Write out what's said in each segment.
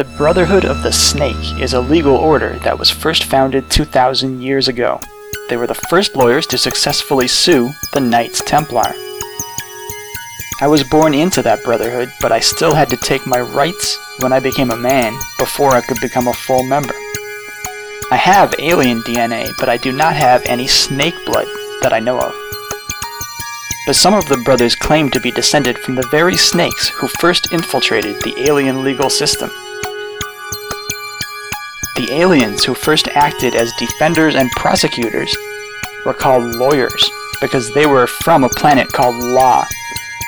The Brotherhood of the Snake is a legal order that was first founded 2,000 years ago. They were the first lawyers to successfully sue the Knights Templar. I was born into that brotherhood, but I still had to take my rites when I became a man before I could become a full member. I have alien DNA, but I do not have any snake blood that I know of. But some of the brothers claim to be descended from the very snakes who first infiltrated the alien legal system. The aliens who first acted as defenders and prosecutors were called lawyers because they were from a planet called Law,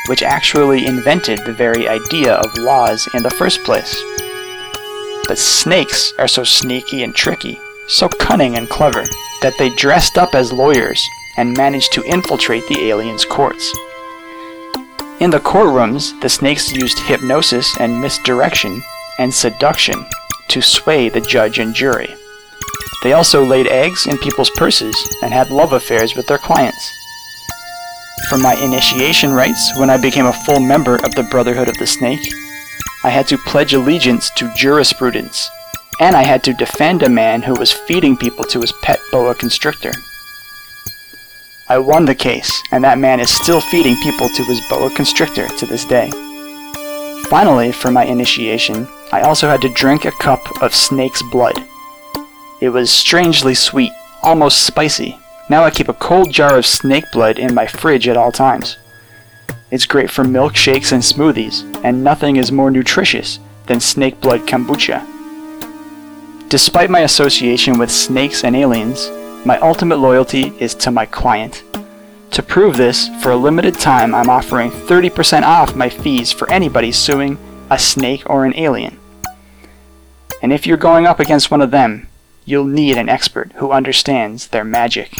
which actually invented the very idea of laws in the first place. But snakes are so sneaky and tricky, so cunning and clever, that they dressed up as lawyers and managed to infiltrate the aliens' courts. In the courtrooms, the snakes used hypnosis and misdirection and seduction to sway the judge and jury. They also laid eggs in people's purses and had love affairs with their clients. For my initiation rites, when I became a full member of the Brotherhood of the Snake, I had to pledge allegiance to jurisprudence, and I had to defend a man who was feeding people to his pet boa constrictor. I won the case, and that man is still feeding people to his boa constrictor to this day. Finally, for my initiation, I also had to drink a cup of snake's blood. It was strangely sweet, almost spicy. Now I keep a cold jar of snake blood in my fridge at all times. It's great for milkshakes and smoothies, and nothing is more nutritious than snake blood kombucha. Despite my association with snakes and aliens, my ultimate loyalty is to my client. To prove this, for a limited time, I'm offering 30% off my fees for anybody suing a snake or an alien. And if you're going up against one of them, you'll need an expert who understands their magic.